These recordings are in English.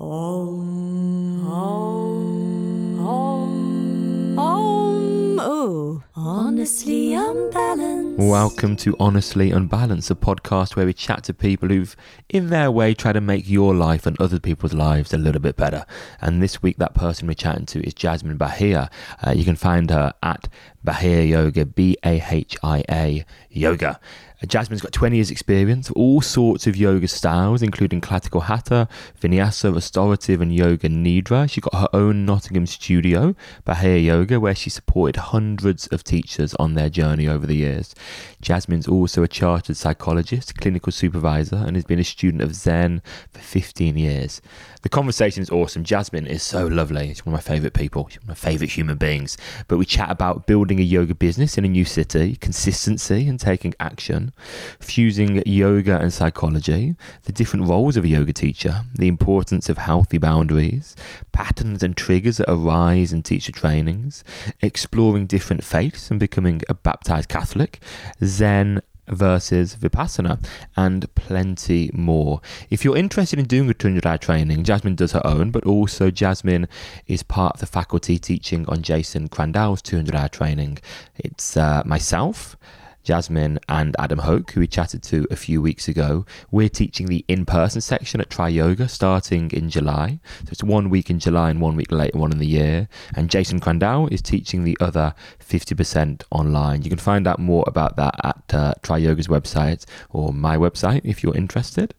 Om, om, om, om. Oh, honestly unbalanced. Welcome to Honestly Unbalanced, a podcast where we chat to people who've, in their way, tried to make your life and other people's lives a little bit better. And this week, that person we're chatting to is Jasmine Bahia. Uh, you can find her at Bahia Yoga, B A H I A Yoga. Uh, Jasmine's got 20 years' experience, of all sorts of yoga styles, including classical hatha, vinyasa, restorative, and yoga nidra. She got her own Nottingham studio, Bahia Yoga, where she supported hundreds of teachers on their journey over the years. Jasmine's also a chartered psychologist, clinical supervisor, and has been a student of Zen for 15 years. The conversation is awesome. Jasmine is so lovely. She's one of my favourite people. She's one of my favourite human beings. But we chat about building a yoga business in a new city, consistency and taking action, fusing yoga and psychology, the different roles of a yoga teacher, the importance of healthy boundaries, patterns and triggers that arise in teacher trainings, exploring different faiths and becoming a baptized Catholic, Zen versus Vipassana, and plenty more. If you're interested in doing a 200 hour training, Jasmine does her own, but also Jasmine is part of the faculty teaching on Jason Crandell's 200 hour training. It's uh, myself. Jasmine and Adam Hoke, who we chatted to a few weeks ago. We're teaching the in person section at Triyoga starting in July. So it's one week in July and one week later, one in the year. And Jason Crandell is teaching the other 50% online. You can find out more about that at uh, Triyoga's website or my website if you're interested.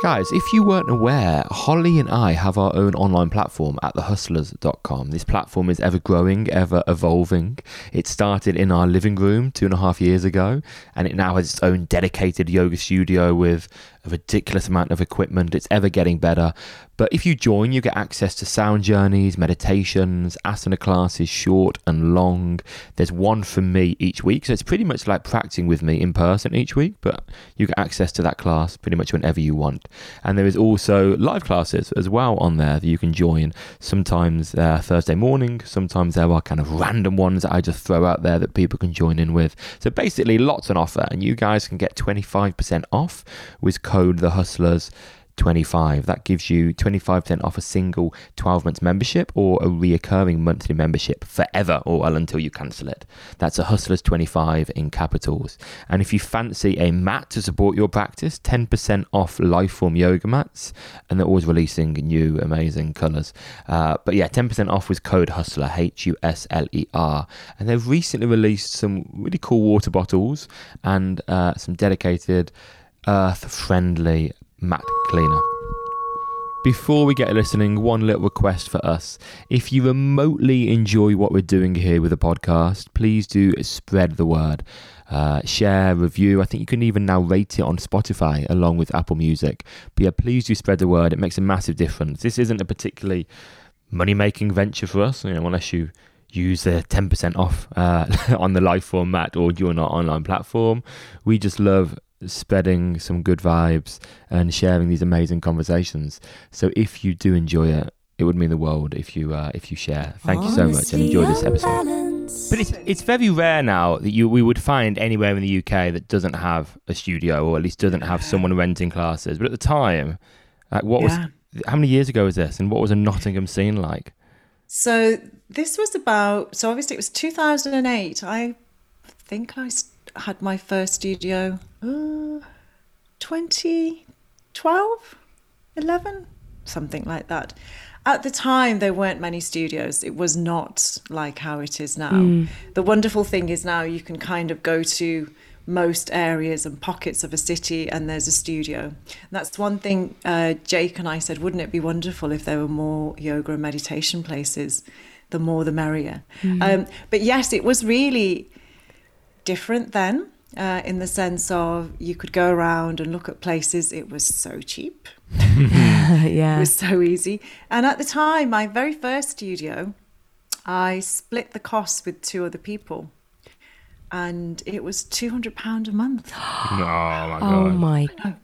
Guys, if you weren't aware, Holly and I have our own online platform at thehuslers.com. This platform is ever growing, ever evolving. It started in our living room two and a half years ago, and it now has its own dedicated yoga studio with a ridiculous amount of equipment. It's ever getting better. But if you join, you get access to sound journeys, meditations, asana classes, short and long. There's one from me each week. So it's pretty much like practicing with me in person each week, but you get access to that class pretty much whenever you want. And there is also live classes as well on there that you can join. Sometimes uh, Thursday morning, sometimes there are kind of random ones that I just throw out there that people can join in with. So basically, lots on offer, and you guys can get 25% off with code The Huslers. 25. That gives you 25% off a single 12 months membership or a reoccurring monthly membership forever or until you cancel it. That's a Huslers 25 in capitals. And if you fancy a mat to support your practice, 10% off Liforme yoga mats. And they're always releasing new amazing colors. Uh, but yeah, 10% off with code Husler, H U S L E R. And they've recently released some really cool water bottles and uh, some dedicated earth friendly mat cleaner. Before we get listening, one little request for us. If you remotely enjoy what we're doing here with the podcast, please do spread the word. Uh, share, review. I think you can even now rate it on Spotify along with Apple Music. But yeah, please do spread the word. It makes a massive difference. This isn't a particularly money making venture for us, you know, unless you use the 10% off uh, on the Liforme or during our online platform. We just love spreading some good vibes and sharing these amazing conversations. So if you do enjoy it, it would mean the world if you uh, if you share. Thank you so much and enjoy this episode. But it's it's very rare now that you we would find anywhere in the UK that doesn't have a studio or at least doesn't have someone renting classes. But at the time, like what Yeah. was how many years ago was this and what was a Nottingham scene like? So this was about. So obviously it was 2008. I think I s- had my first studio. Uh, 2012, 11, something like that. At the time, there weren't many studios. It was not like how it is now. The wonderful thing is now you can kind of go to most areas and pockets of a city and there's a studio. And that's one thing uh, Jake and I said, wouldn't it be wonderful if there were more yoga and meditation places? The more the merrier. Um, but yes, it was really different then uh, in the sense of you could go around and look at places. It was so cheap. Yeah. It was so easy. And at the time, my very first studio, I split the costs with two other people. And it was £200 a month. Oh my Oh my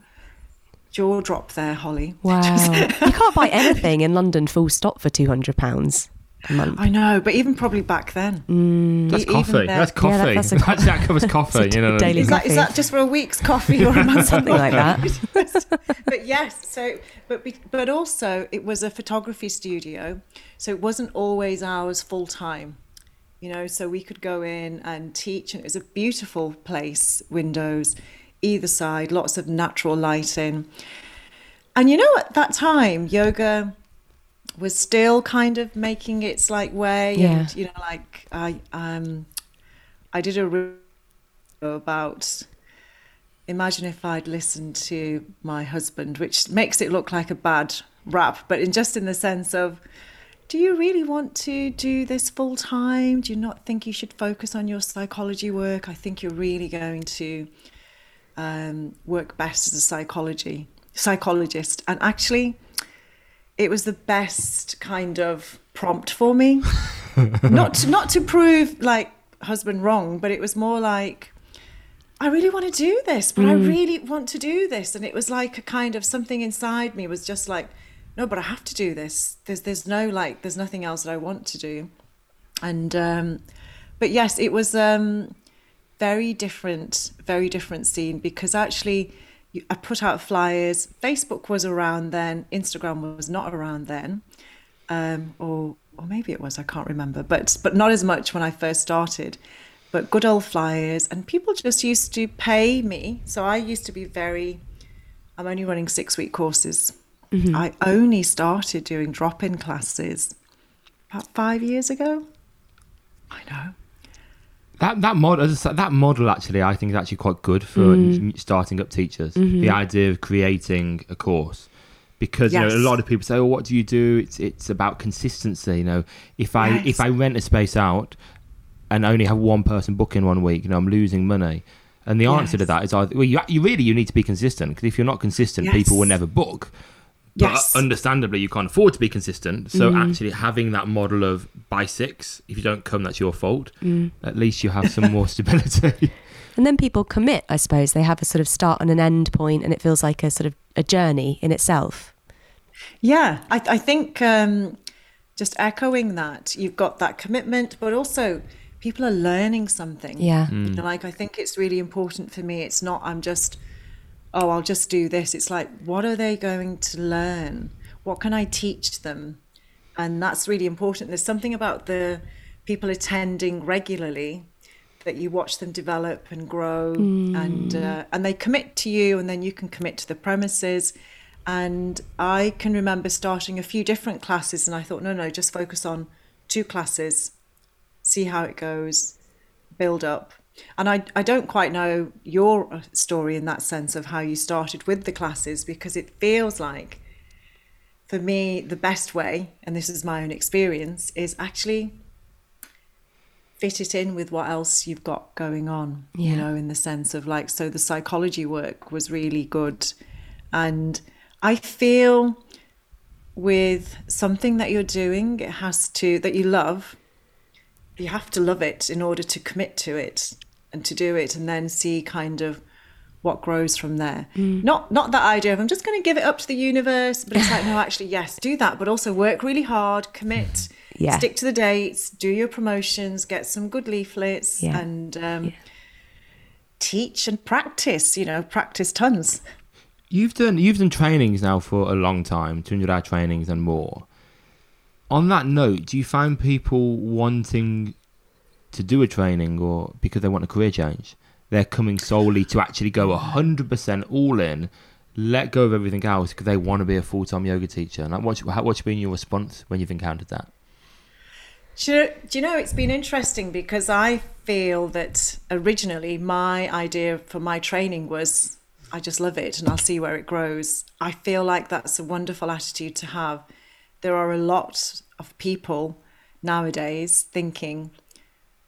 Jaw drop there, Holly. wow! you can't buy anything in London full stop for two hundred pounds. a month. I know, but even probably back then. Mm. That's E- coffee. there- That's coffee. Yeah, that- that's a that, co- that covers coffee. It's a you know, daily Is that, is that just for a week's coffee or a month? Something like that. but yes, so but be- but also it was a photography studio, so it wasn't always ours full time. You know, so we could go in and teach, and it was a beautiful place. Windows, either side, lots of natural lighting. And you know, at that time, yoga was still kind of making its like way, Yeah. and you know, like I um, I did a review about imagine if I'd listened to my husband, which makes it look like a bad rap, but in just in the sense of, do you really want to do this full time? Do you not think you should focus on your psychology work? I think you're really going to um, work best as a psychology psychologist. And actually, it was the best kind of prompt for me. not to, not to prove like husband wrong, but it was more like I really want to do this, but I really want to do this. And it was like a kind of something inside me was just like, no, but I have to do this. There's there's no like there's nothing else that I want to do. And um but yes, it was um very different, very different scene because actually I put out flyers. Facebook was around then, Instagram was not around then. Um or or maybe it was, I can't remember, but but not as much when I first started. But good old flyers. And people just used to pay me. So i used to be very i'm only running six week courses. I only started doing drop-in classes about five years ago. I know That that model I that model actually I think is actually quite good for Mm-hmm. starting up teachers. The idea of creating a course. Because you know, a lot of people say, "Oh, what do you do?" It's it's about consistency. You know, if I Yes. if I rent a space out and only have one person book in one week, you know, I'm losing money. And the answer to that is either well, you you really you need to be consistent because if you're not consistent, people will never book. But Yes. understandably, you can't afford to be consistent. So mm. actually, having that model of by six, if you don't come, that's your fault. Mm. At least you have some more stability. And then people commit, I suppose. They have a sort of start and an end point, and it feels like a sort of a journey in itself. yeah i, I think um, just echoing that you've got that commitment but also people are learning something Yeah. You know, like I think it's really important for me. It's not I'm just oh I'll just do this. It's like what are they going to learn? What can I teach them? And that's really important. There's something about the people attending regularly that you watch them develop and grow and uh, and they commit to you and then you can commit to the premises and I can remember starting a few different classes and I thought no no just focus on two classes see how it goes, build up. And I, I don't quite know your uh, story in that sense of how you started with the classes because it feels like, for me, the best way, and this is my own experience, is actually fit it in with what else you've got going on, Yeah. you know, in the sense of like, so the psychology work was really good. And I feel with something that you're doing, it has to, that you love, you have to love it in order to commit to it and to do it and then see kind of what grows from there not not that idea of i'm just going to give it up to the universe but it's like no actually yes do that but also work really hard commit Yeah. stick to the dates do your promotions get some good leaflets Yeah. and um, teach and practice you know practice tons You've done you've done trainings now for a long time, 200 hour trainings and more. On that note, do you find people wanting to do a training or because they want a career change? They're coming solely to actually go 100% all in, let go of everything else because they want to be a full time yoga teacher. And like, what's, what's been your response when you've encountered that? Do you know, it's been interesting because I feel that originally my idea for my training was I just love it and I'll see where it grows. I feel like that's a wonderful attitude to have. There are a lot of people nowadays thinking,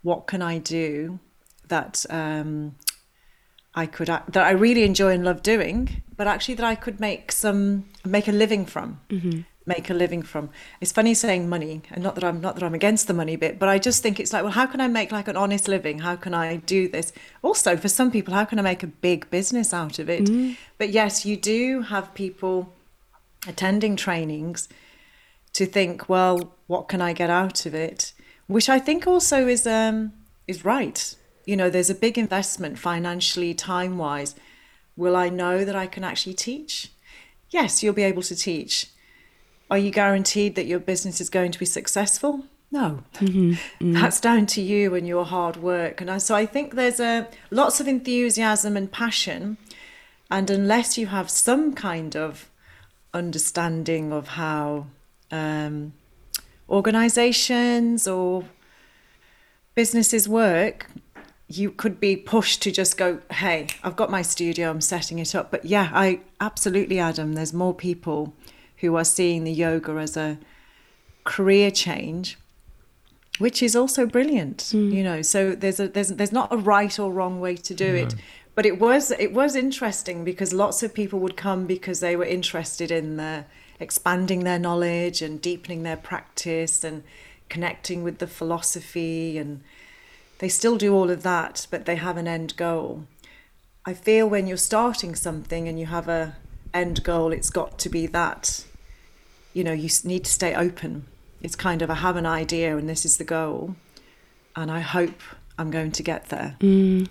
what can I do that um, I could that I really enjoy and love doing, but actually that I could make some make a living from. Make a living from. It's funny saying money, and not that I'm not that I'm against the money bit, but I just think it's like, well, how can I make like an honest living? How can I do this? Also, for some people, how can I make a big business out of it? But yes, you do have people attending trainings to think, well, what can I get out of it? Which I think also is um, is right. You know, there's a big investment financially, time wise. Will I know that I can actually teach? Yes, you'll be able to teach. Are you guaranteed that your business is going to be successful? No, mm-hmm. Mm-hmm. that's down to you and your hard work. And I, so I think there's a lots of enthusiasm and passion, and unless you have some kind of understanding of how um, organizations or businesses work, you could be pushed to just go, hey, I've got my studio, I'm setting it up. But yeah, I absolutely, Adam, there's more people who are seeing the yoga as a career change which is also brilliant mm. you know so there's a there's there's not a right or wrong way to do no. it but it was it was interesting because lots of people would come because they were interested in the expanding their knowledge and deepening their practice and connecting with the philosophy and they still do all of that but they have an end goal. I feel when you're starting something and you have a end goal it's got to be that you know you need to stay open. It's kind of I have an idea and this is the goal, and I hope I'm going to get there. Mm.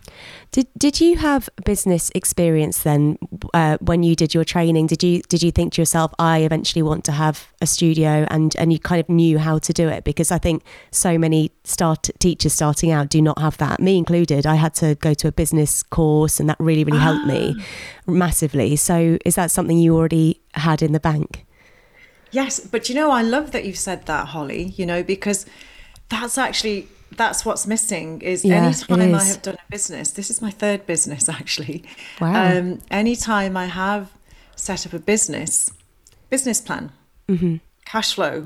Did Did you have business experience then uh, when you did your training? Did you Did you think to yourself, I eventually want to have a studio, and and you kind of knew how to do it? Because I think so many start teachers starting out do not have that, me included. I had to go to a business course, and that really really helped me ah. massively. So is that something you already had in the bank? Yes, but you know, I love that you've said that, Holly, you know, because that's actually that's what's missing is yeah, anytime I have done a business, this is my third business actually. Wow. Um, anytime I have set up a business, business plan, mm-hmm. cash flow,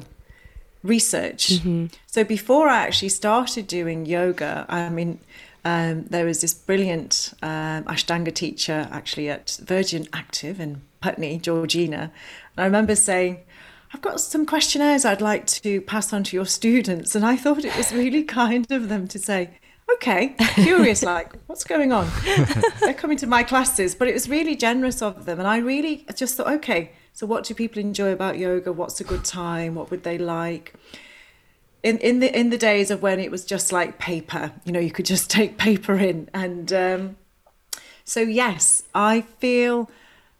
research. Mm-hmm. So before I actually started doing yoga, I mean, um, there was this brilliant um, Ashtanga teacher actually at Virgin Active in Putney, Georgina. And I remember saying, I've got some questionnaires I'd like to pass on to your students. And I thought it was really kind of them to say, okay, curious, like, what's going on? They're coming to my classes. But it was really generous of them. And I really just thought, okay, so what do people enjoy about yoga? What's a good time? What would they like? In, in the in the days of when it was just like paper, you know, you could just take paper in, and um, so yes, I feel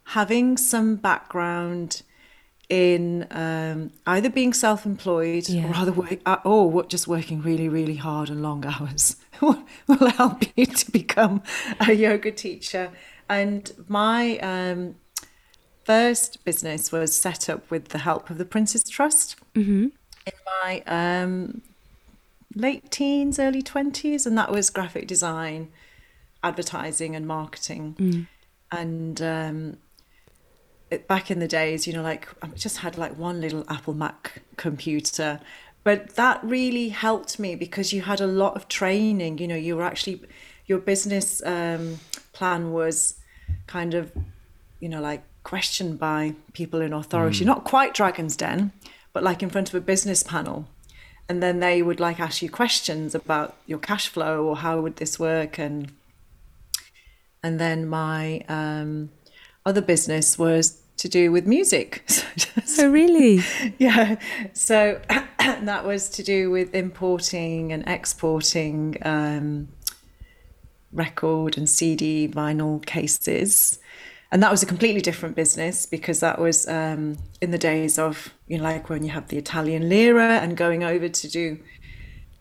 having some background in um, either being self-employed yeah. or rather work, uh, or just working really really hard and long hours will help you to become a yoga teacher and my um, first business was set up with the help of the Prince's Trust mm-hmm. in my um, late teens early 20s and that was graphic design advertising and marketing mm. and um, back in the days, you know, like I just had like one little Apple Mac computer, but that really helped me because you had a lot of training. You know, you were actually your business um, plan was kind of, you know, like questioned by people in authority, mm. not quite Dragon's Den, but like in front of a business panel. And then they would like ask you questions about your cash flow or how would this work and and then my um, other business was to do with music. oh, really? yeah. So that was to do with importing and exporting um, record and CD vinyl cases. And that was a completely different business because that was um, in the days of, you know, like when you have the Italian lira and going over to do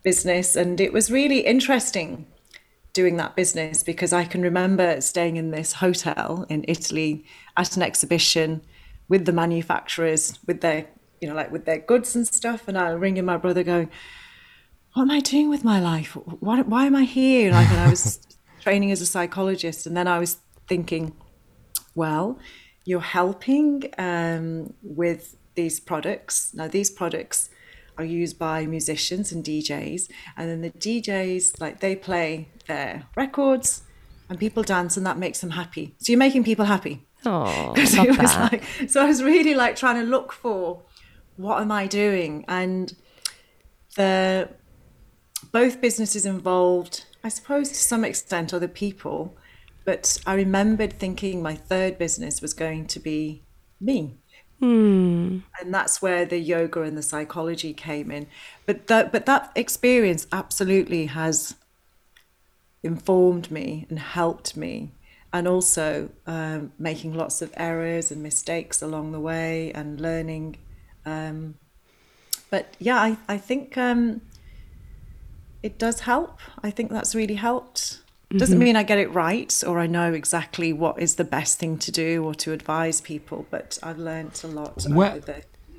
business. And it was really interesting doing that business because I can remember staying in this hotel in Italy at an exhibition with the manufacturers with their you know like with their goods and stuff. And I was ringing my brother going what am I doing with my life? Why, why am I here? Like and I was training as a psychologist. And then I was thinking well you're helping um, with these products. Now these products are used by musicians and DJs and then the DJs like they play their records and people dance and that makes them happy. So you're making people happy. Oh, it was like so I was really like trying to look for what am I doing? And the both businesses involved I suppose to some extent other people but I remembered thinking my third business was going to be me Hmm. And that's where the yoga and the psychology came in. But that but that experience absolutely has informed me and helped me and also um, making lots of errors and mistakes along the way and learning. Um, but yeah, I, I think um, it does help. I think that's really helped. Doesn't mm-hmm. mean I get it right or I know exactly what is the best thing to do or to advise people, but I've learned a lot. Where,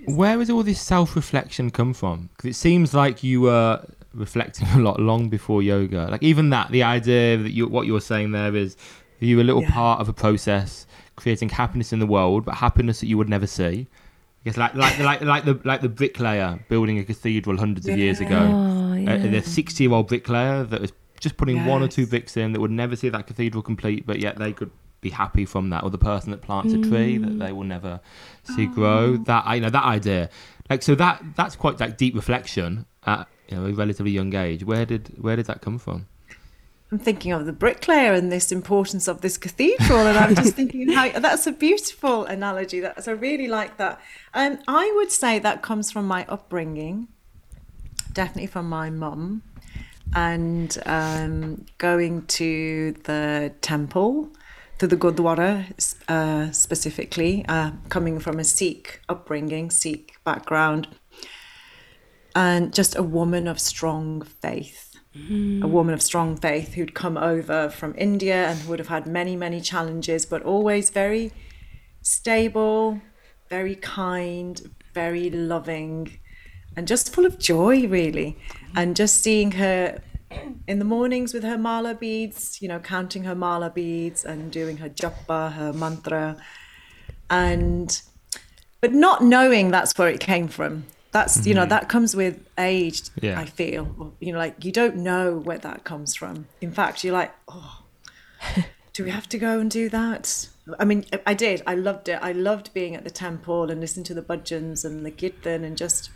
where has all this self reflection come from? Because it seems like you were reflecting a lot long before yoga. Like even that, the idea that you what you're saying there is you a little yeah. part of a process creating happiness in the world, but happiness that you would never see. I guess like like like like the like the bricklayer building a cathedral hundreds yeah. of years ago. Oh, yeah. uh, the sixty year old bricklayer that was just putting yes. one or two bricks in that would never see that cathedral complete, but yet they could be happy from that. Or the person that plants mm. a tree that they will never see oh. grow. That you know that idea, like so that that's quite like deep reflection at you know a relatively young age. Where did where did that come from? I'm thinking of the bricklayer and this importance of this cathedral, and I'm just thinking how that's a beautiful analogy. That's I really like that. Um, I would say that comes from my upbringing, definitely from my mum, and um, going to the temple, to the Gurdwara uh, specifically, uh, coming from a Sikh upbringing, Sikh background, and just a woman of strong faith. A woman of strong faith who'd come over from India and would have had many, many challenges, but always very stable, very kind, very loving, and just full of joy, really. And just seeing her in the mornings with her mala beads, you know, counting her mala beads and doing her japa, her mantra, and but not knowing that's where it came from that's mm-hmm. you know mm-hmm. that comes with age yeah. i feel you know like you don't know where that comes from in fact you're like oh do we have to go and do that i mean i did i loved it i loved being at the temple and listening to the bhajans and the kirtan and just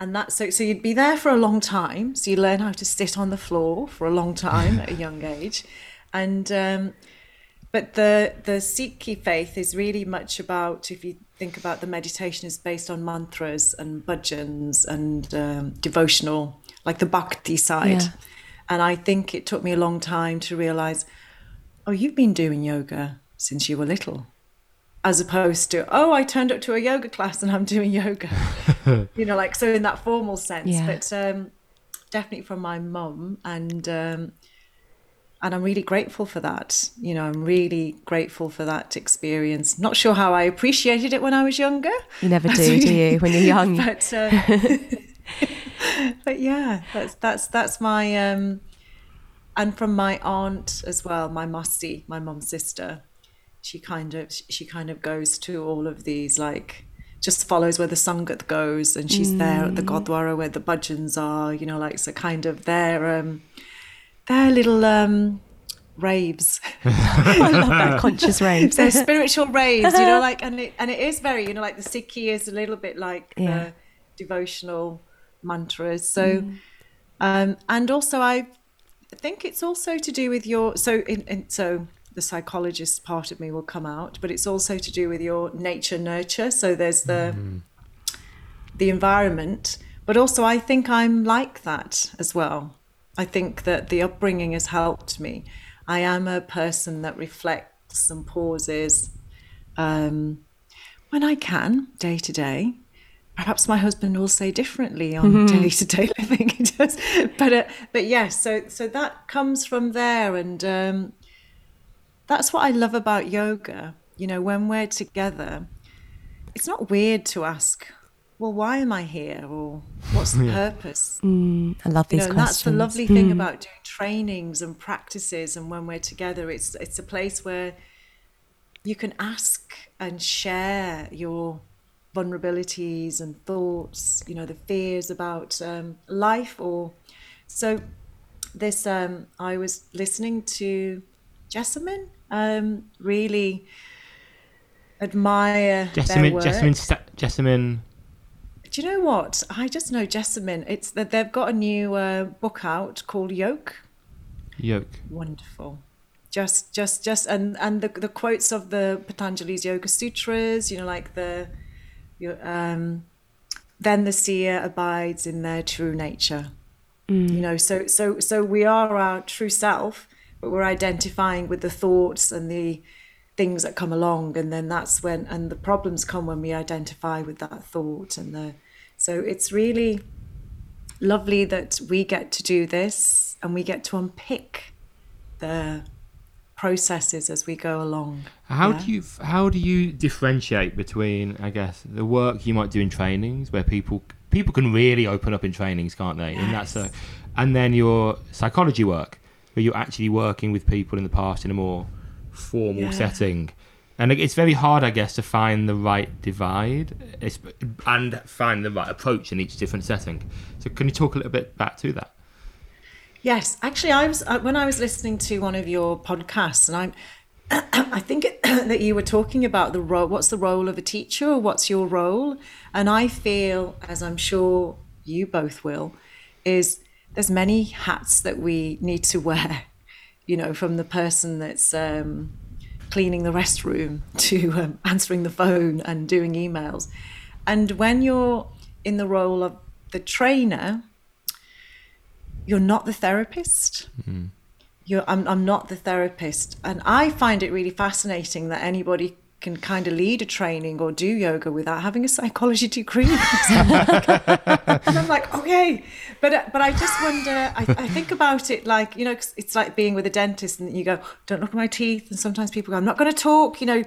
and that so so you'd be there for a long time so you learn how to sit on the floor for a long time at a young age and um but the the Sikhi faith is really much about if you think about the meditation is based on mantras and bhajans and um, devotional, like the bhakti side. Yeah. And I think it took me a long time to realize, oh, you've been doing yoga since you were little, as opposed to, oh, I turned up to a yoga class and I'm doing yoga. you know, like so in that formal sense. Yeah. But um, definitely from my mum and. Um, and I'm really grateful for that. You know, I'm really grateful for that experience. Not sure how I appreciated it when I was younger. You never do, do you? When you're young, but uh, but yeah, that's that's that's my um, and from my aunt as well, my musti, my mom's sister. She kind of she kind of goes to all of these like just follows where the sangat goes, and she's mm. there at the Gurdwara where the bhajans are. You know, like so kind of their Um, they're little um, raves. I love that conscious raves. They're spiritual raves, you know, like and it and it is very, you know, like the Sikhi is a little bit like yeah. the devotional mantras. So mm. um, and also I think it's also to do with your so in, in so the psychologist part of me will come out, but it's also to do with your nature nurture. So there's the mm. the environment, but also I think I'm like that as well. I think that the upbringing has helped me. I am a person that reflects and pauses um, when I can, day to day. Perhaps my husband will say differently on day to day living. He does, but uh, but yes. So so that comes from there, and um, that's what I love about yoga. You know, when we're together, it's not weird to ask well, why am I here? Or what's the yeah. purpose? Mm, I love these you know, questions. That's the lovely thing mm. about doing trainings and practices. And when we're together, it's it's a place where you can ask and share your vulnerabilities and thoughts. You know, the fears about um, life. Or so this. Um, I was listening to Jessamyn. Um, really admire Jessamyn. Jessamyn. Jessamyn do you know what? I just know Jessamyn. It's that they've got a new uh, book out called Yoke. Yoke. Wonderful. Just, just, just, and and the the quotes of the Patanjali's Yoga Sutras. You know, like the um, then the seer abides in their true nature. Mm. You know, so so so we are our true self, but we're identifying with the thoughts and the things that come along, and then that's when and the problems come when we identify with that thought and the. So it's really lovely that we get to do this and we get to unpick the processes as we go along. How yeah? do you how do you differentiate between I guess the work you might do in trainings where people people can really open up in trainings, can't they? Yes. And that's a, and then your psychology work you're actually working with people in the past in a more formal yeah. setting. And it's very hard, I guess, to find the right divide and find the right approach in each different setting. So, can you talk a little bit back to that? Yes, actually, I was uh, when I was listening to one of your podcasts, and I'm. I think that you were talking about the role. What's the role of a teacher? What's your role? And I feel, as I'm sure you both will, is there's many hats that we need to wear. You know, from the person that's um, cleaning the restroom to um, answering the phone and doing emails. And when you're in the role of the trainer, you're not the therapist. Mm. You're, I'm, I'm not the therapist. And I find it really fascinating that anybody can kind of lead a training or do yoga without having a psychology degree. and I'm like, okay, but uh, but I just wonder. I, I think about it like you know, it's like being with a dentist, and you go, "Don't look at my teeth," and sometimes people go, "I'm not going to talk," you know.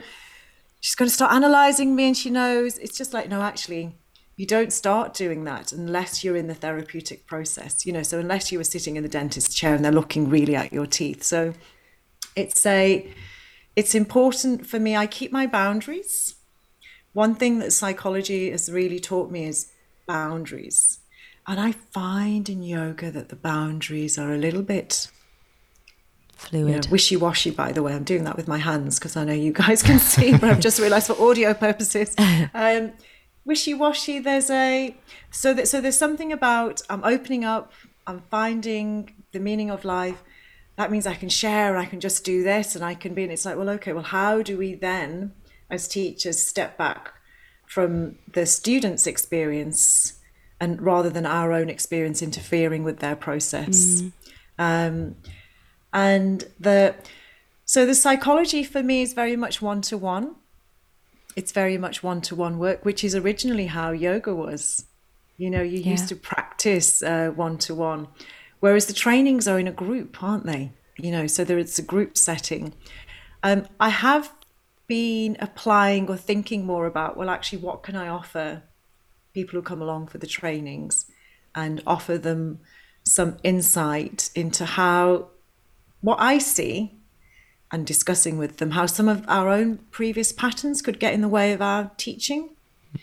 She's going to start analyzing me, and she knows. It's just like, no, actually, you don't start doing that unless you're in the therapeutic process you know so unless you were sitting in the dentist chair and they're looking really at your teeth so it's a it's important for me i keep my boundaries. One thing that psychology has really taught me is boundaries. And i find in yoga that the boundaries are a little bit fluid. You know, wishy-washy by the way. I'm doing that with my hands because i know you guys can see but i've just realized for audio purposes. Um, wishy-washy there's a so that so there's something about i'm opening up i'm finding the meaning of life that means i can share i can just do this and i can be and it's like well okay well how do we then as teachers step back from the students experience and rather than our own experience interfering with their process mm. um, and the so the psychology for me is very much one-to-one it's very much one to one work, which is originally how yoga was. You know, you yeah. used to practice one to one, whereas the trainings are in a group, aren't they? You know, so there it's a group setting. Um, I have been applying or thinking more about, well, actually, what can I offer people who come along for the trainings and offer them some insight into how what I see and discussing with them how some of our own previous patterns could get in the way of our teaching.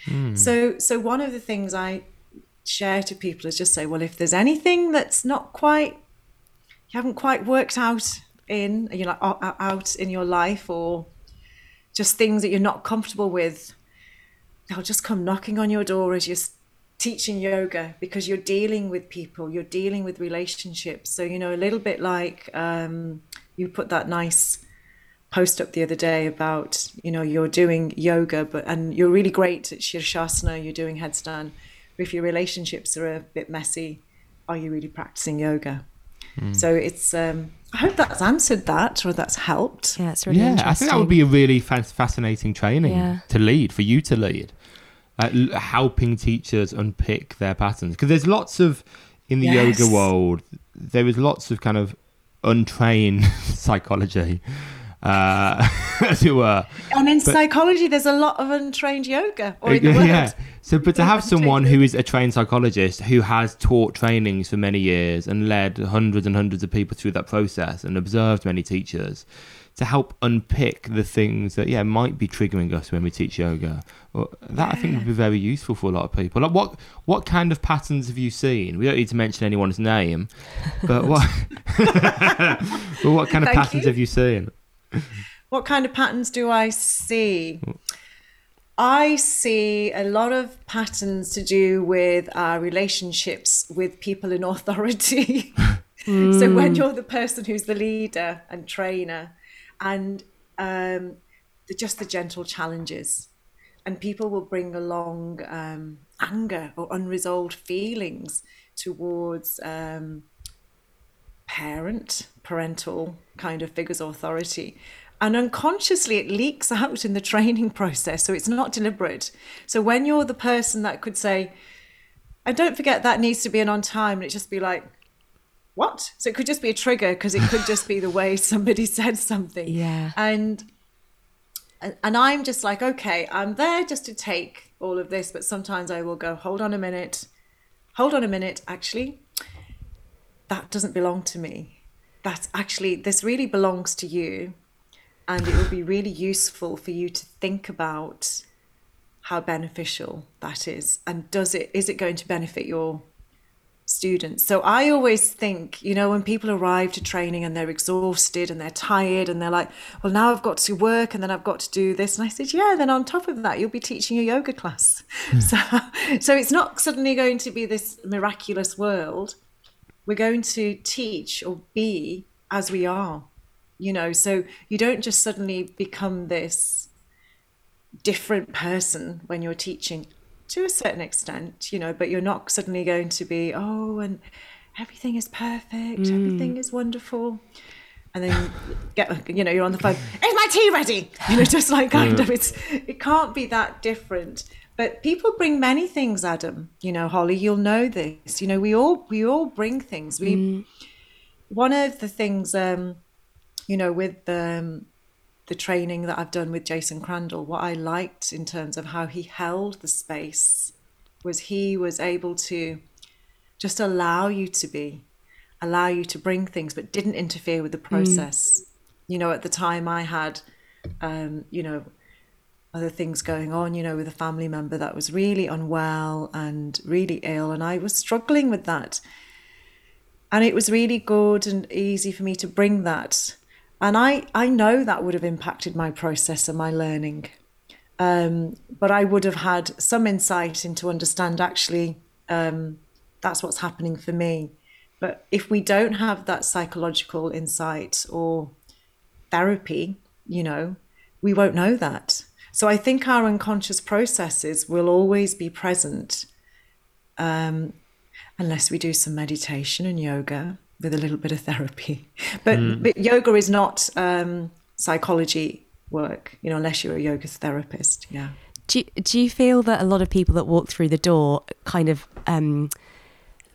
Mm. So, so one of the things I share to people is just say, well, if there's anything that's not quite, you haven't quite worked out in, you know, out in your life, or just things that you're not comfortable with, they'll just come knocking on your door as you're teaching yoga because you're dealing with people, you're dealing with relationships. So, you know, a little bit like. Um, you put that nice post up the other day about you know you're doing yoga but and you're really great at shirshasana you're doing headstand but if your relationships are a bit messy are you really practicing yoga mm. so it's um I hope that's answered that or that's helped. Yeah, it's really yeah, I think that would be a really fascinating training yeah. to lead, for you to lead, uh, helping teachers unpick their patterns. Because there's lots of, in the yes. yoga world, there is lots of kind of untrained psychology, uh, as it were. And in but, psychology, there's a lot of untrained yoga. yeah. So, but to have someone who is a trained psychologist who has taught trainings for many years and led hundreds and hundreds of people through that process and observed many teachers to help unpick the things that yeah might be triggering us when we teach yoga. Well, that yeah. I think would be very useful for a lot of people. Like what what kind of patterns have you seen? We don't need to mention anyone's name, but what but what kind of Thank patterns you. have you seen? What kind of patterns do I see? I see a lot of patterns to do with our relationships with people in authority. mm. So when you're the person who's the leader and trainer, and um, the, just the gentle challenges. and people will bring along um, anger or unresolved feelings towards um, parent, parental kind of figures authority. And unconsciously, it leaks out in the training process. So it's not deliberate. So when you're the person that could say, and don't forget that needs to be an on time, and it just be like, what? So it could just be a trigger because it could just be the way somebody said something. Yeah. And and I'm just like, okay, I'm there just to take all of this, but sometimes I will go, hold on a minute, hold on a minute, actually, that doesn't belong to me. That's actually, this really belongs to you. And it will be really useful for you to think about how beneficial that is. And does it, is it going to benefit your students. So I always think, you know, when people arrive to training and they're exhausted and they're tired and they're like, well, now I've got to work and then I've got to do this. And I said, yeah, then on top of that, you'll be teaching a yoga class. Mm. So, so it's not suddenly going to be this miraculous world. We're going to teach or be as we are, you know, so you don't just suddenly become this different person when you're teaching to a certain extent, you know, but you're not suddenly going to be, oh, and everything is perfect, mm. everything is wonderful. And then get, you know, you're on the phone, is my tea ready? You know, just like kind of, it's, it can't be that different. But people bring many things, Adam. You know, Holly, you'll know this. You know, we all, we all bring things. We, mm. one of the things, um, you know, with um, the training that I've done with Jason Crandell, what I liked in terms of how he held the space was he was able to just allow you to be, allow you to bring things, but didn't interfere with the mm. process. Mm. You know, at the time I had, um, you know, other things going on, you know, with a family member that was really unwell and really ill, and I was struggling with that. And it was really good and easy for me to bring that and I, I know that would have impacted my process and my learning. Um, but I would have had some insight into understand actually um, that's what's happening for me. But if we don't have that psychological insight or therapy, you know, we won't know that. So I think our unconscious processes will always be present um, unless we do some meditation and yoga with a little bit of therapy. But, mm. but yoga is not um, psychology work, you know, unless you're a yoga therapist. Yeah. Do you, do you feel that a lot of people that walk through the door kind of um,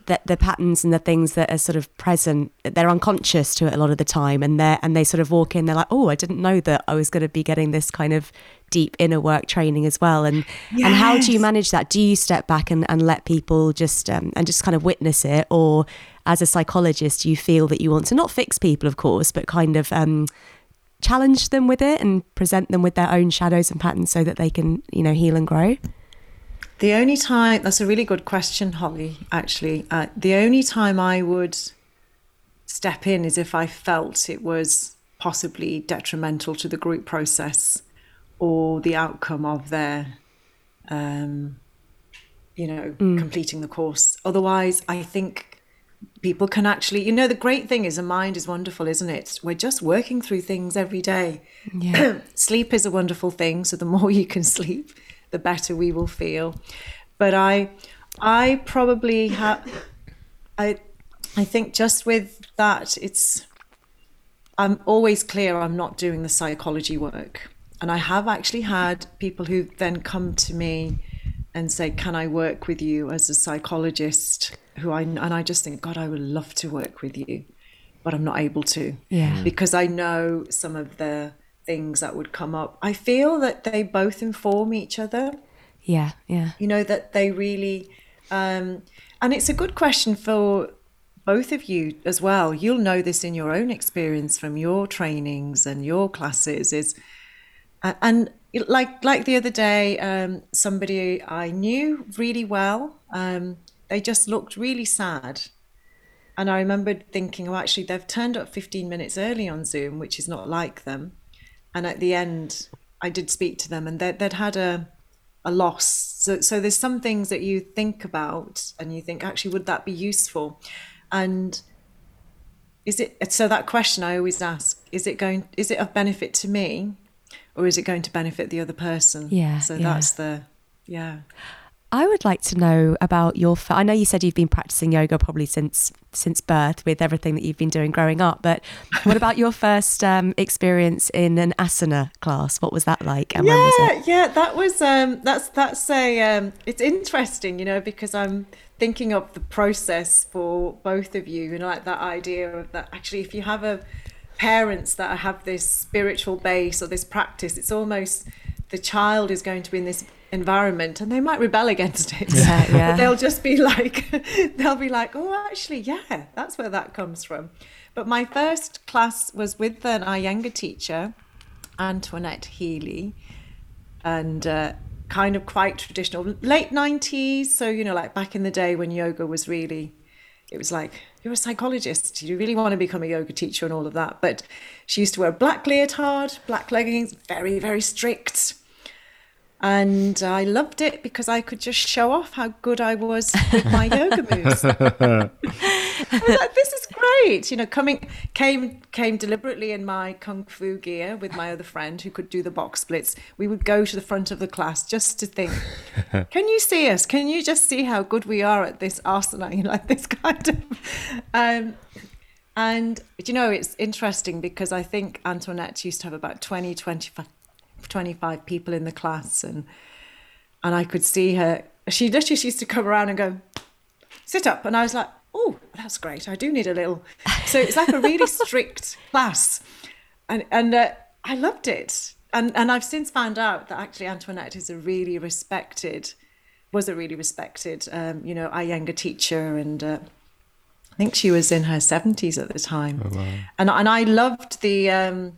that the patterns and the things that are sort of present they're unconscious to it a lot of the time and they and they sort of walk in they're like oh I didn't know that I was going to be getting this kind of deep inner work training as well. And yes. and how do you manage that? Do you step back and, and let people just um, and just kind of witness it? Or as a psychologist you feel that you want to not fix people of course but kind of um, challenge them with it and present them with their own shadows and patterns so that they can you know heal and grow? The only time, that's a really good question, Holly, actually. Uh, the only time I would step in is if I felt it was possibly detrimental to the group process or the outcome of their, um, you know, mm. completing the course. Otherwise, I think people can actually, you know, the great thing is a mind is wonderful, isn't it? We're just working through things every day. Yeah. sleep is a wonderful thing. So the more you can sleep, the better we will feel. But I, I probably have, I, I think just with that, it's, I'm always clear I'm not doing the psychology work. And I have actually had people who then come to me and say, Can I work with you as a psychologist? Who I and I just think, God, I would love to work with you, but I'm not able to. Yeah. Because I know some of the things that would come up. I feel that they both inform each other. Yeah, yeah. You know, that they really, um, and it's a good question for both of you as well. You'll know this in your own experience from your trainings and your classes is, and like like the other day, um, somebody I knew really well, um, they just looked really sad. And I remembered thinking, oh, actually, they've turned up 15 minutes early on Zoom, which is not like them. And at the end, I did speak to them, and they'd, they'd had a a loss. So, so there's some things that you think about, and you think, actually, would that be useful? And is it so? That question I always ask: Is it going? Is it of benefit to me, or is it going to benefit the other person? Yeah. So yeah. that's the, yeah. I would like to know about your. I know you said you've been practicing yoga probably since since birth with everything that you've been doing growing up. But what about your first um, experience in an asana class? What was that like? And yeah, yeah, that was um, that's that's a um, it's interesting, you know, because I'm thinking of the process for both of you, you know, like that idea of that actually, if you have a parents that have this spiritual base or this practice, it's almost the child is going to be in this environment and they might rebel against it. Yeah, yeah. they'll just be like, they'll be like, oh, actually, yeah, that's where that comes from. But my first class was with an Iyengar teacher, Antoinette Healy, and uh, kind of quite traditional, late 90s. So, you know, like back in the day when yoga was really, it was like, you're a psychologist, you really want to become a yoga teacher and all of that. But she used to wear black leotard, black leggings, very, very strict and I loved it because I could just show off how good I was with my yoga moves. I was like, this is great. You know, coming came came deliberately in my kung fu gear with my other friend who could do the box splits. We would go to the front of the class just to think, can you see us? Can you just see how good we are at this asana? You know, like this kind of. Um, and you know, it's interesting because I think Antoinette used to have about 20, 25 25 people in the class and and I could see her. She literally she used to come around and go sit up. And I was like oh that's great. I do need a little so it's like a really strict class. And and uh, I loved it. And and I've since found out that actually Antoinette is a really respected was a really respected um, you know Iyengar teacher and uh, I think she was in her 70s at the time. Oh, wow. and and I loved the um,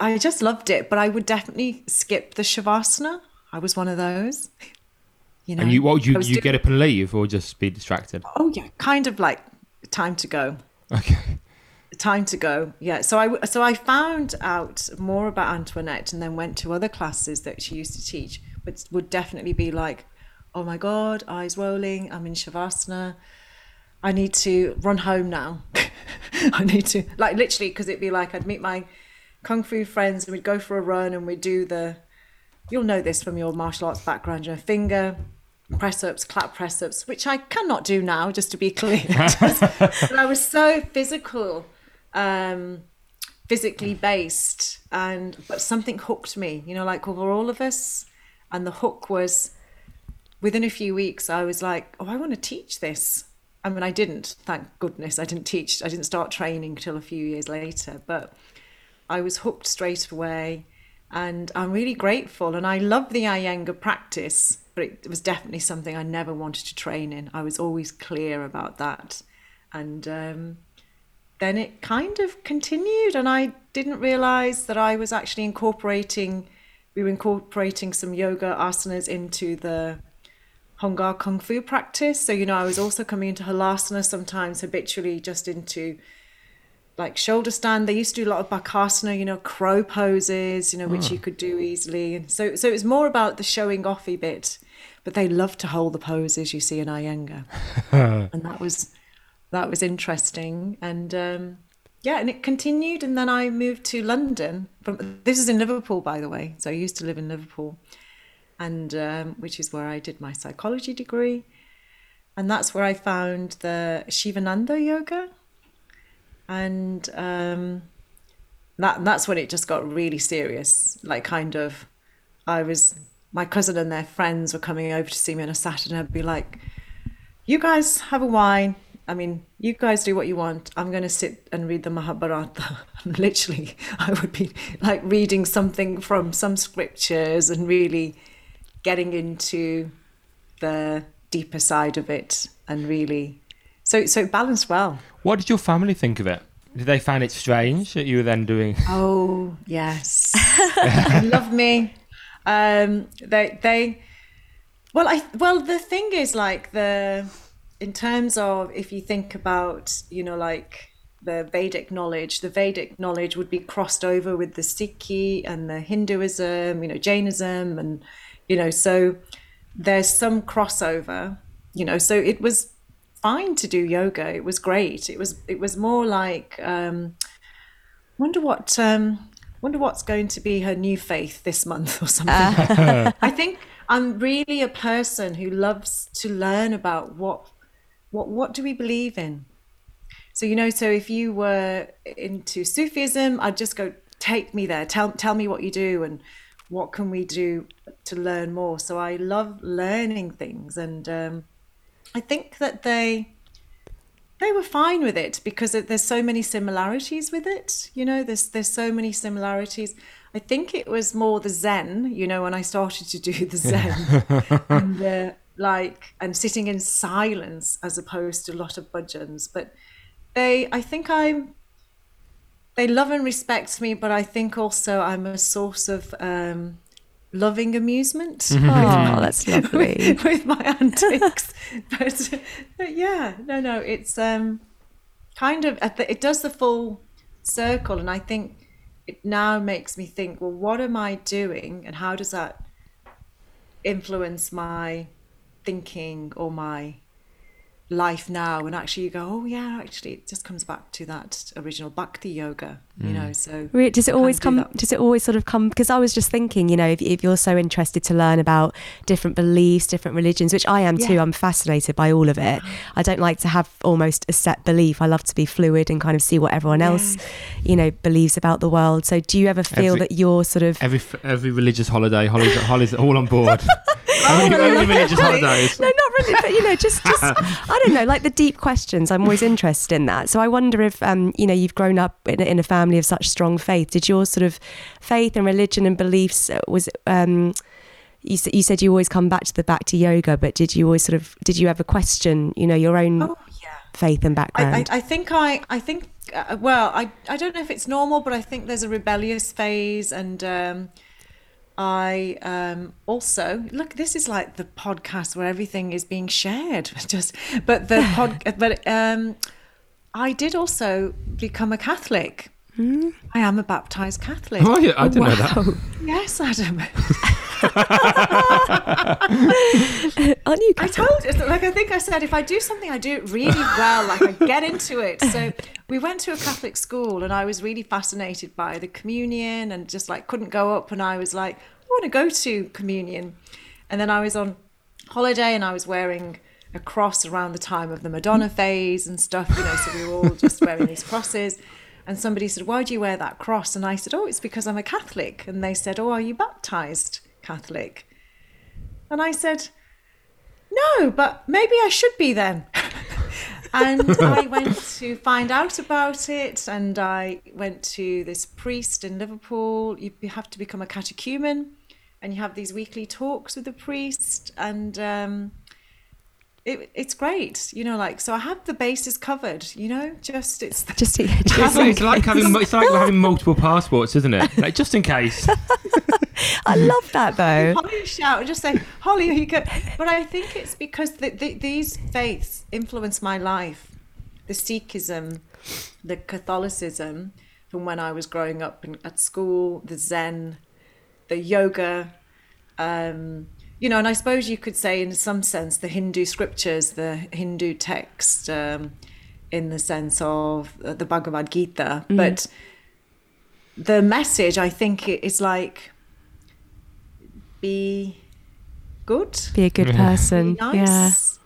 I just loved it, but I would definitely skip the shavasana. I was one of those. You know, and you what would you you doing... get up and leave or just be distracted? Oh yeah, kind of like time to go. Okay. Time to go. Yeah. So I so I found out more about Antoinette and then went to other classes that she used to teach, which would definitely be like, oh my god, eyes rolling. I'm in shavasana. I need to run home now. I need to like literally because it'd be like I'd meet my kung fu friends and we'd go for a run and we'd do the you'll know this from your martial arts background your finger press ups clap press ups which i cannot do now just to be clear. But i was so physical um physically based and but something hooked me you know like over all of us. And the hook was within a few weeks i was like oh i want to teach this. I mean i didn't thank goodness i didn't teach i didn't start training until a few years later but I was hooked straight away. And I'm really grateful. And I love the Iyengar practice, but it was definitely something I never wanted to train in. I was always clear about that. And um, then it kind of continued. And I didn't realize that I was actually incorporating, we were incorporating some yoga asanas into the Hung Gar Kung Fu practice. So, you know, I was also coming into Halasana sometimes habitually just into like shoulder stand. They used to do a lot of bakasana, you know, crow poses, you know, which you hmm. could do easily. And so, so it was more about the showing offy bit. But they love to hold the poses you see in Iyengar, and that was that was interesting. And um, yeah, and it continued. And then I moved to London. From this is in Liverpool, by the way. So I used to live in Liverpool, and um, which is where I did my psychology degree. And that's where I found the Shivananda yoga, and um, that that's when it just got really serious. Like kind of, I was my cousin and their friends were coming over to see me on a Saturday. I'd be like, "You guys have a wine. I mean, you guys do what you want. I'm going to sit and read the Mahabharata." literally, I would be like reading something from some scriptures and really getting into the deeper side of it and really so so it balanced well. What did your family think of it? Did they find it strange that you were then doing? Oh yes, love me. Um, they they. Well, I well the thing is like the in terms of if you think about you know like the Vedic knowledge, the Vedic knowledge would be crossed over with the Sikhi and the Hinduism, you know, Jainism, and you know, so there's some crossover, you know. So it was fine to do yoga. It was great. It was it was more like um, wonder what um, wonder what's going to be her new faith this month or something. Uh. I think I'm really a person who loves to learn about what what what do we believe in. So you know, so if you were into Sufism, I'd just go take me there. Tell tell me what you do and what can we do to learn more. So I love learning things, and um, I think that they they were fine with it because there's so many similarities with it. You know, there's there's so many similarities. I think it was more the Zen. You know, when I started to do the Zen, and uh, like and sitting in silence as opposed to a lot of bhajans. But they, I think I'm. They love and respect me, but I think also I'm a source of um, loving amusement. Mm-hmm. Oh, that's lovely. with, with my antics. but, but, yeah, no, no, it's um, kind of, it does the full circle. And I think it now makes me think, well, what am I doing? And how does that influence my thinking or my life now. And actually you go oh yeah actually it just comes back to that original bhakti yoga you mm. know so does it always come do does it always sort of come because i was just thinking you know if, if, you're so interested to learn about different beliefs different religions which i am yeah. too i'm fascinated by all of it. I don't like to have almost a set belief. I love to be fluid and kind of see what everyone yeah. else you know believes about the world. So do you ever feel every, that you're sort of every every religious holiday holly's, holly's all on board. Oh, religious holidays. No not really but you know just just I don't know, like the deep questions. I'm always interested in that. So I wonder if, um, you know, you've grown up in, in, a family of such strong faith. Did your sort of faith and religion and beliefs uh, was um, you, you said you always come back to the back to yoga, but did you always sort of did you ever question, you know, your own oh, yeah. faith and background? I, I, I, think I I think uh, well I I don't know if it's normal, but I think there's a rebellious phase and. Um, I um, also look. This is like the podcast where everything is being shared. Just, but the pod. but um, I did also become a Catholic. Mm. I am a baptized Catholic. Oh, yeah, I didn't wow. know that. Yes, Adam. Aren't you? I told you. Like I think I said, if I do something, I do it really well. Like I get into it. So we went to a Catholic school, and I was really fascinated by the communion, and just like couldn't go up. And I was like, I want to go to communion. And then I was on holiday, and I was wearing a cross around the time of the Madonna phase and stuff. You know, so we were all just wearing these crosses. And somebody said, Why do you wear that cross? And I said, Oh, it's because I'm a Catholic. And they said, Oh, are you baptized Catholic? And I said, No, but maybe I should be then. and I went to find out about it. And I went to this priest in Liverpool. You have to become a catechumen, and you have these weekly talks with the priest. And um, it, it's great, you know. Like, so I have the bases covered, you know. Just it's just, just it's, it's like having it's like having multiple passports, isn't it? Like just in case. I love that though. Holly shout and just say, Holly, you go. But I think it's because the, the, these faiths influence my life. The Sikhism, the Catholicism, from when I was growing up in, at school, the Zen, the yoga. Um, you know, and I suppose you could say, in some sense, the Hindu scriptures, the Hindu text, um, in the sense of the Bhagavad Gita. Mm. But the message, I think, is like be good, be a good person, be nice, yeah.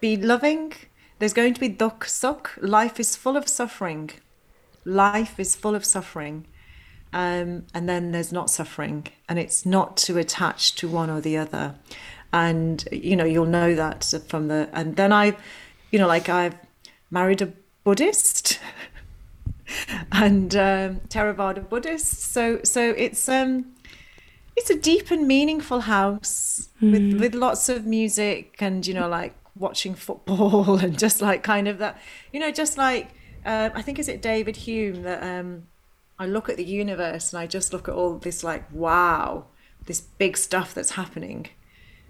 be loving. There's going to be dukh sukh. Life is full of suffering. Life is full of suffering um, and then there's not suffering, and it's not to attach to one or the other. And you know, you'll know that from the. And then I, you know, like I've married a Buddhist, and um, Theravada Buddhist. So so it's um, it's a deep and meaningful house mm. with hmm. with lots of music and you know like watching football and just like kind of that you know just like uh, I think is it David Hume that um, I look at the universe and I just look at all this like wow, this big stuff that's happening.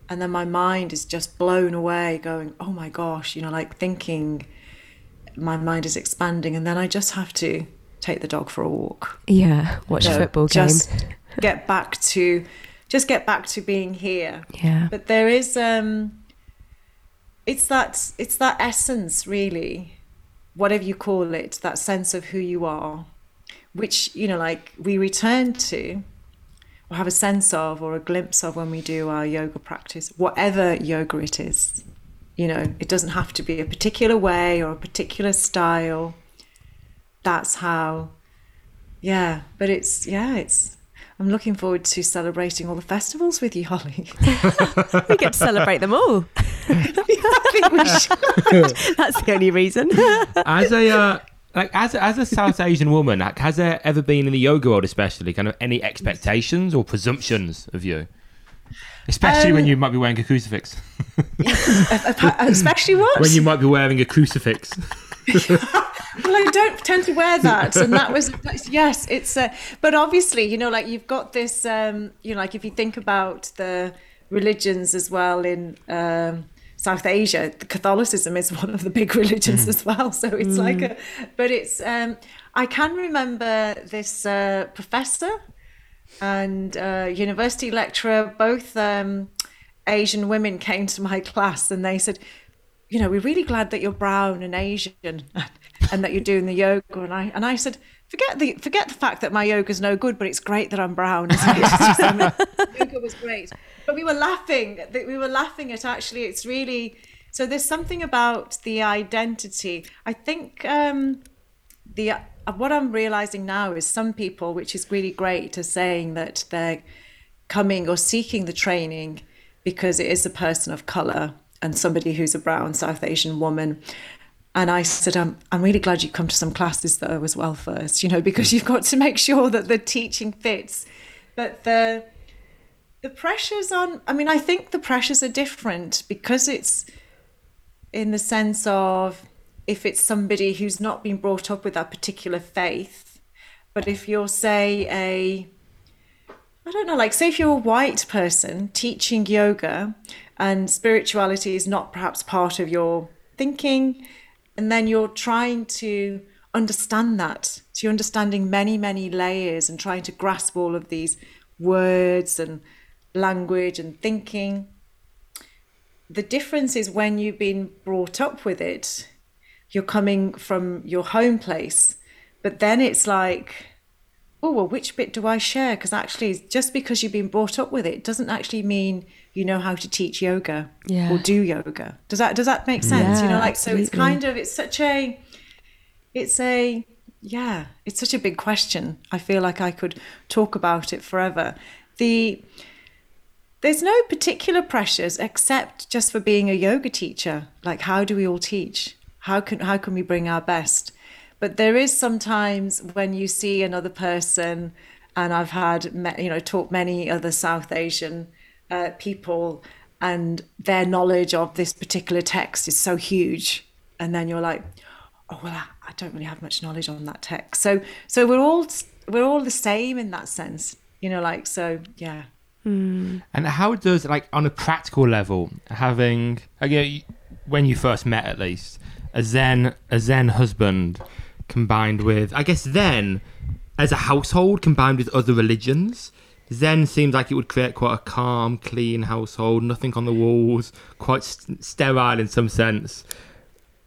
And then my mind is just blown away going, "Oh my gosh, you know, like thinking my mind is expanding and then I just have to take the dog for a walk. Yeah, watch a football game. Just get back to just get back to being here. Yeah. But there is um it's that it's that essence really whatever you call it that sense of who you are which you know like we return to or have a sense of or a glimpse of when we do our yoga practice whatever yoga it is you know it doesn't have to be a particular way or a particular style that's how yeah but it's yeah it's I'm looking forward to celebrating all the festivals with you, Holly. we get to celebrate them all. That's the only reason. as a uh, like as a, as a South Asian woman, like, has there ever been in the yoga world, especially, kind of any expectations or presumptions of you? Especially um, when you might be wearing a crucifix. especially what? When you might be wearing a crucifix. Well, I don't tend to wear that, and that was yes, it's. Uh, but obviously, you know, like you've got this. Um, you know, like if you think about the religions as well in. Um, South Asia, Catholicism is one of the big religions mm. as well. So it's mm. like a, but it's, um, I can remember this uh, professor and uh, university lecturer, both um, Asian women came to my class and they said, you know, we're really glad that you're brown and Asian and that you're doing the yoga. And I and I said, forget the forget the fact that my yoga's no good, but it's great that I'm brown. yoga was great, but we were laughing. We were laughing at actually. It's really so. There's something about the identity. I think um, the uh, what I'm realizing now is some people, which is really great, are saying that they're coming or seeking the training because it is a person of color and somebody who's a brown South Asian woman. And I said, I'm, I'm really glad you come to some classes though as well first, you know, because you've got to make sure that the teaching fits. But the the pressures on I mean, I think the pressures are different because it's in the sense of if it's somebody who's not been brought up with that particular faith, but if you're say a I don't know, like say if you're a white person teaching yoga and spirituality is not perhaps part of your thinking. And then you're trying to understand that. So you're understanding many many layers and trying to grasp all of these words and language and thinking. The difference is when you've been brought up with it you're coming from your home place. But then it's like oh well which bit do i share? Because actually just because you've been brought up with it doesn't actually mean you know how to teach yoga yeah. or do yoga. Does that does that make sense? Yeah, you know, like absolutely. so it's kind of it's such a it's a yeah, it's such a big question. I feel like I could talk about it forever. The there's no particular pressures except just for being a yoga teacher. Like how do we all teach? How can how can we bring our best? But there is sometimes when you see another person and I've had you know taught many other South Asian uh, people and their knowledge of this particular text is so huge. And then you're like oh well I, don't really have much knowledge on that text. So so we're all we're all the same in that sense you know like so yeah. Mm. and how does like on a practical level having again when you first met at least a zen a zen husband combined with i guess then as a household combined with other religions Zen seems like it would create quite a calm, clean household, nothing on the walls, quite st- sterile in some sense.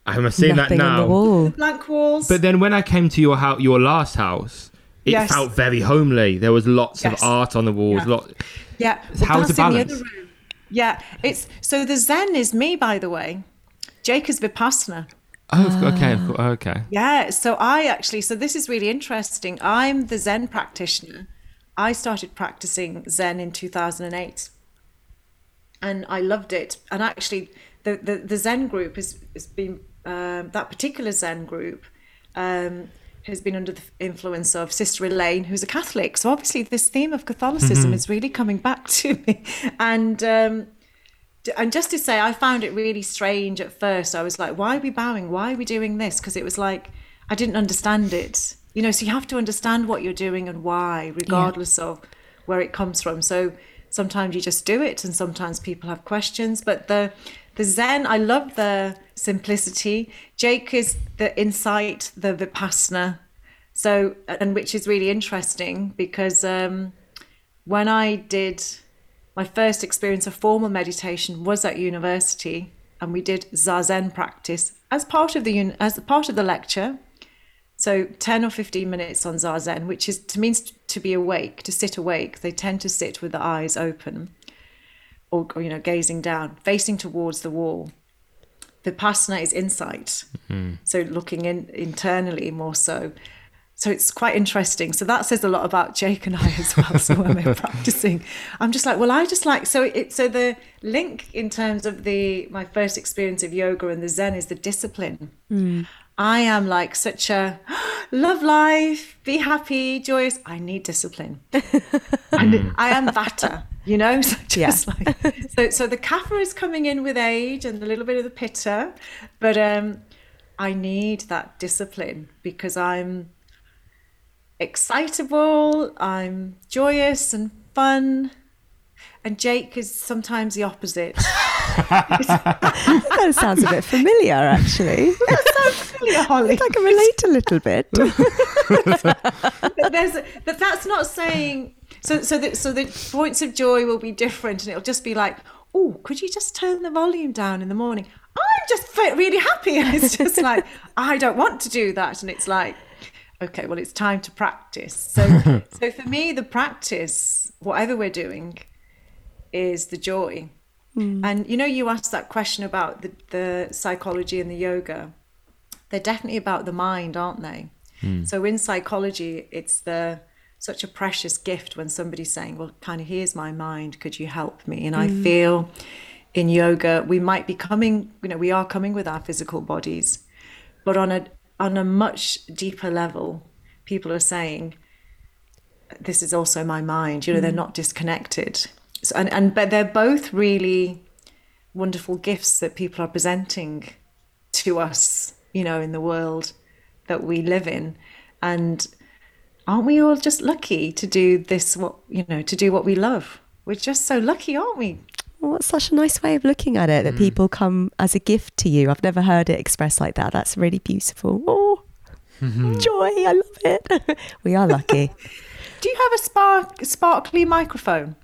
I'm seeing Nothing that now. Wall. Blank walls. But then when I came to your house, your last house, it yes. felt very homely. There was lots yes. of art on the walls. Yeah. Lot... Yeah. Well, How's the balance? The yeah, it's so the Zen is me, by the way. Jake is Vipassana. Oh, okay, ah. okay. Yeah, so I actually, so this is really interesting. I'm the Zen practitioner I started practicing Zen in 2008 and I loved it. And actually, the, the, the Zen group has, has been, um, that particular Zen group um, has been under the influence of Sister Elaine, who's a Catholic. So obviously, this theme of Catholicism mm-hmm. is really coming back to me. And, um, and just to say, I found it really strange at first. I was like, why are we bowing? Why are we doing this? Because it was like, I didn't understand it you know so you have to understand what you're doing and why regardless yeah. of where it comes from. So sometimes you just do it and sometimes people have questions but the the zen i love the simplicity. Jake is the insight the vipassana. So and which is really interesting because um, when i did my first experience of formal meditation was at university and we did zazen practice as part of the as part of the lecture So 10 or 15 minutes on Zazen, which is to means to be awake, to sit awake. They tend to sit with the eyes open or, or you know, gazing down, facing towards the wall. Vipassana is insight. Mm-hmm. So looking in internally more so. So it's quite interesting. So that says a lot about Jake and I as well. So when we're practicing, I'm just like, well, I just like so it. So the link in terms of the my first experience of yoga and the Zen is the discipline. Mm. I am like such a love life, be happy, joyous. I need discipline. and I am vata, you know. So just like so, so the kapha is coming in with age and a little bit of the pitta, but um, I need that discipline because I'm excitable, I'm joyous and fun. And Jake is sometimes the opposite. That sounds a bit familiar, actually. Yeah, Holly. I can relate a little bit. but there's but that's not saying so so that so the points of joy will be different and it'll just be like oh could you just turn the volume down in the morning i'm just really happy and it's just like i don't want to do that and it's like okay well it's time to practice so so for me the practice whatever we're doing is the joy Mm. and you know you asked that question about the, the psychology and the yoga. They're definitely about the mind aren't they? Hmm. So in psychology it's the such a precious gift when somebody's saying well kind of here's my mind. Could you help me? And i hmm. feel in yoga we might be coming you know we are coming with our physical bodies but on a on a much deeper level people are saying this is also my mind. You know they're hmm. not disconnected so, and and but they're both really wonderful gifts that people are presenting to us you know in the world that we live in and aren't we all just lucky to do this what you know to do what we love we're just so lucky aren't we Well, that's such a nice way of looking at it that mm. people come as a gift to you. I've never heard it expressed like that. That's really beautiful. Oh, joy. I love it. we are lucky. do you have a spark sparkly microphone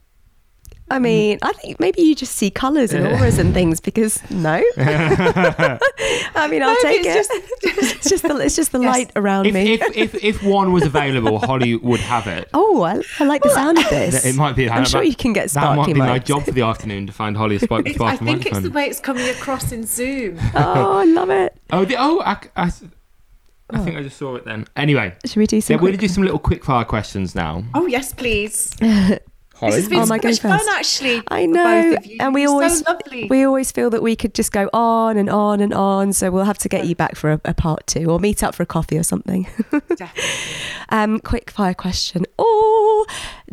I mean, I think maybe you just see colours and auras and things because no. I mean, I'll Maybe take it. it's It's just, the it's just the Yes. light around If, me. if, if, if one was available, Holly would have it. oh, I, I like the sound of this. It might be. I'm sure you can get sound. That might sparkly be my job for the afternoon to find Holly a spark, It's- i think it's the way it's coming across in zoom Oh, I love it. Oh, the, oh, I, I, I oh. think I just saw it then. Anyway, Should we do some? yeah, we're gonna do some little quick fire questions now. oh yes please Holly, this has been Oh, so my much fun actually I know, both of you. and we You're always so lovely we always feel that we could just go on and on and on. So we'll have to get you back for a, a part two, or meet up for a coffee or something. Definitely. um, quick fire question. Oh,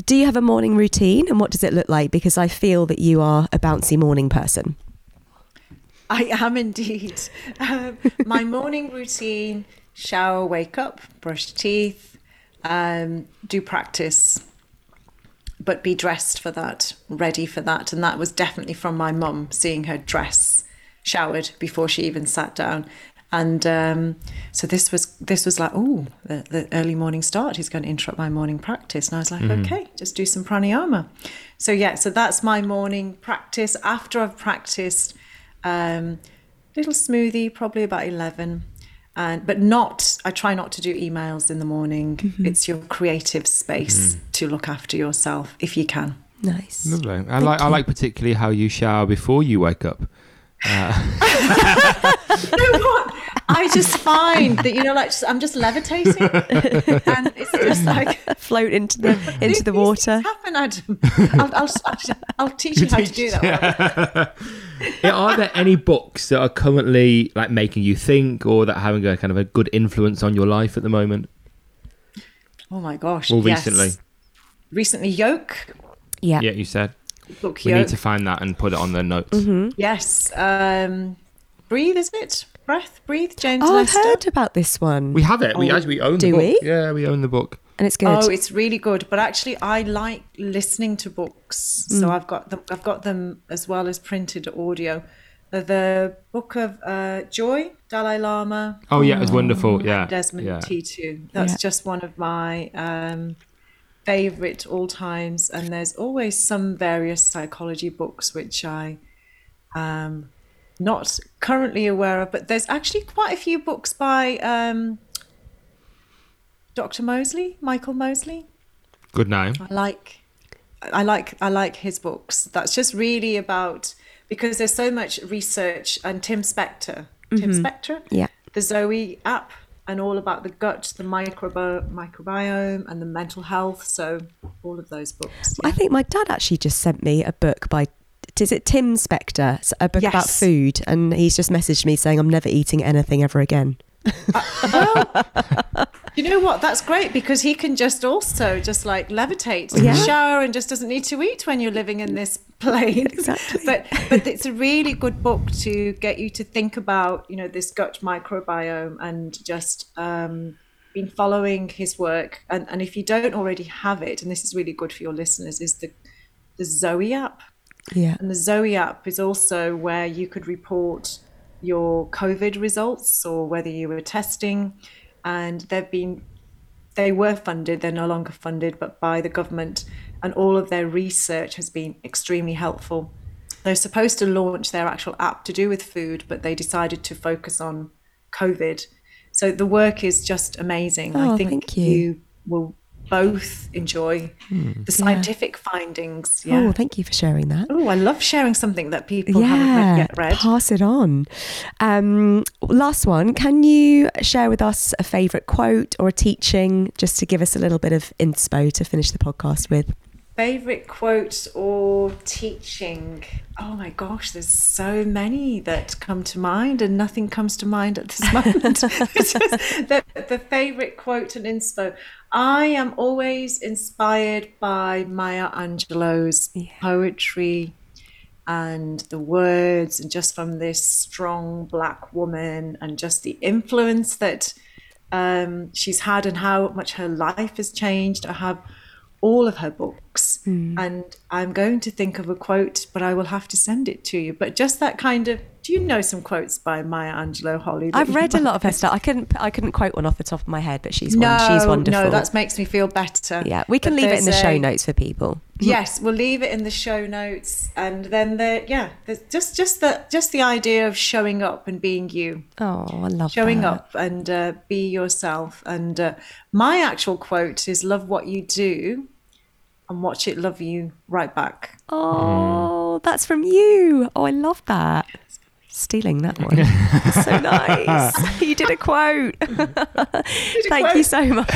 do you have a morning routine, and what does it look like? Because I feel that you are a bouncy morning person. I am indeed. Um, my morning routine shower, wake up, brush teeth, um, do practice, but be dressed for that, ready for that. And that was definitely from my mum, seeing her dress, showered before she even sat down. And um, so this was this was like, oh, the, the early morning start. He's going to interrupt my morning practice, and I was like, okay, just do some pranayama. So yeah, so that's my morning practice. After I've practiced, um, little smoothie, probably about eleven, and but not. I try not to do emails in the morning. Mm-hmm. It's your creative space mm. to look after yourself if you can. Nice. Lovely. I like. I like particularly how you shower before you wake up. You know what? I just find that you know, like I'm just levitating, and it's just like Float into the into the These water. things Happen, Adam. I'll, I'll, I'll, I'll teach you how to do that. Yeah, Are there any books that are currently like making you think, or that having a kind of a good influence on your life at the moment? Oh my gosh! Or yes. recently? recently, yoke Yeah. Yeah, you said book we yoke. need to find that and put it on the notes. Yes, um, breathe. Is it breath? Breathe, James Oh, I've heard about this one, We have it. We Oh, actually own do the book. we? Yeah, we own the book. And it's good. Oh, it's really good. But actually, I like listening to books, Mm. so I've got them. I've got them as well as printed audio. The, the book of uh, Joy, Dalai Lama, Oh yeah, it's wonderful. Yeah, Desmond yeah. T2. That's Yeah. just one of my um, favorite all times. And there's always some various psychology books which I um not currently aware of, but there's actually quite a few books by um, Dr. Mosley, Michael Mosley. Good name. I like, I like, I like his books. That's just really about because there's so much research and Tim Spector, Tim mm-hmm. Spector, Yeah. the Zoe app, and all about the gut, the microbi- microbiome, and the mental health. So all of those books. I think my dad actually just sent me a book by. Is it Tim Spector? A book about food, and he's just messaged me saying I'm never eating anything ever again. Uh, You know what? That's great because he can just also just like levitate, Yeah. The shower, and just doesn't need to eat when you're living in this plane. Exactly. But but it's a really good book to get you to think about you know this gut microbiome and just um, been following his work. And and if you don't already have it, and this is really good for your listeners, is the the Zoe app. Yeah. And the Zoe app is also where you could report your COVID results or whether you were testing. And they've been, they were funded, they're no longer funded, but by the government. And all of their research has been extremely helpful. They're supposed to launch their actual app to do with food, but they decided to focus on COVID. So the work is just amazing. Oh, I think thank you. will both enjoy the scientific findings. Yeah. Oh, thank you for sharing that. Oh, I love sharing something that people haven't read, yet read. pass it on. Um, last one. Can you share with us a favourite quote or a teaching, just to give us a little bit of inspo to finish the podcast with? Favorite quotes or teaching? Oh my gosh, there's so many that come to mind, and nothing comes to mind at this moment. The, the favorite quote and inspo. I am always inspired by Maya Angelou's poetry and the words, and just from this strong black woman, and just the influence that um, she's had and how much her life has changed. I have all of her books, and I'm going to think of a quote, but I will have to send it to you. But just that kind of. Do you know some quotes by Maya Angelou, Holly? I've read a lot of her stuff. I couldn't. I couldn't quote one off the top of my head, but she's No, one, she's wonderful. no, that makes me feel better. yeah. We can But leave it in the show a- notes for people. Yes, we'll leave it in the show notes, and then the yeah, there's just just the just the idea of showing up and being you. Oh, I love showing that. up and uh, be yourself. And uh, my actual quote is love what you do and watch it love you right back. Oh, that's from you. Oh, I love that. Stealing that one. so nice. You did a quote. Thank you quote. so much.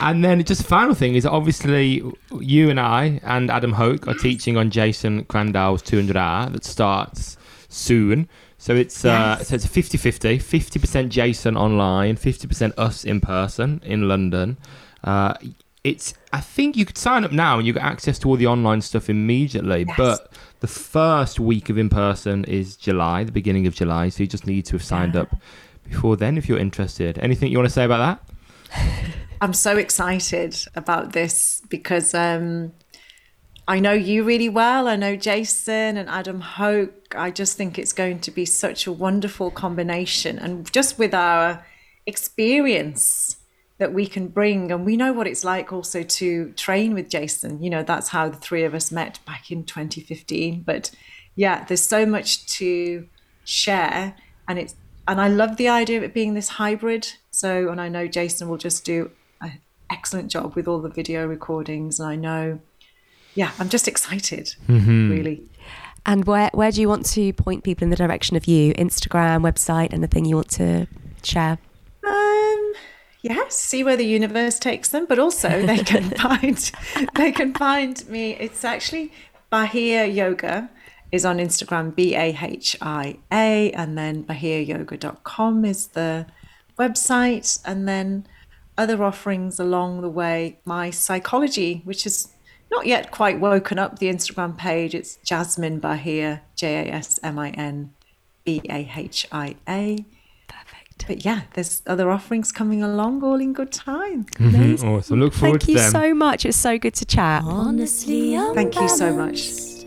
And then just the final thing is obviously you and I and Adam Hoke are teaching on Jason Crandell's 200 hour that starts soon. So it's uh, Yes. so it's a 50-50, 50% Jason online, 50% us in person in London. Uh, it's I think you could sign up now and you get access to all the online stuff immediately. Yes. But the first week of in person is July, the beginning of July. So you just need to have signed up before then if you're interested. Anything you want to say about that? I'm so excited about this because um, I know you really well. I know Jason and Adam Hoke. I just think it's going to be such a wonderful combination. And just with our experience that we can bring, and we know what it's like also to train with Jason. You know, that's how the three of us met back in 2015. But yeah, there's so much to share. And it's and I love the idea of it being this hybrid. So, and I know Jason will just do an excellent job with all the video recordings. And I know, yeah, I'm just excited, mm-hmm. really. And where, where do you want to point people in the direction of you? Instagram, website, anything you want to share? Yes, see where the universe takes them, but also they can find they can find me. It's actually Bahia Yoga is on Instagram, B A H I A, and then bahiayoga.com is the website, and then other offerings along the way. My psychology, which is not yet quite woken up, the Instagram page. It's Jasmin Bahia, J A S M I N B A H I A. Perfect. But yeah, there's other offerings coming along, all in good time. Mm-hmm. Awesome. Look forward Thank you to them. so much. It's so good to chat. Honestly, Thank you so much.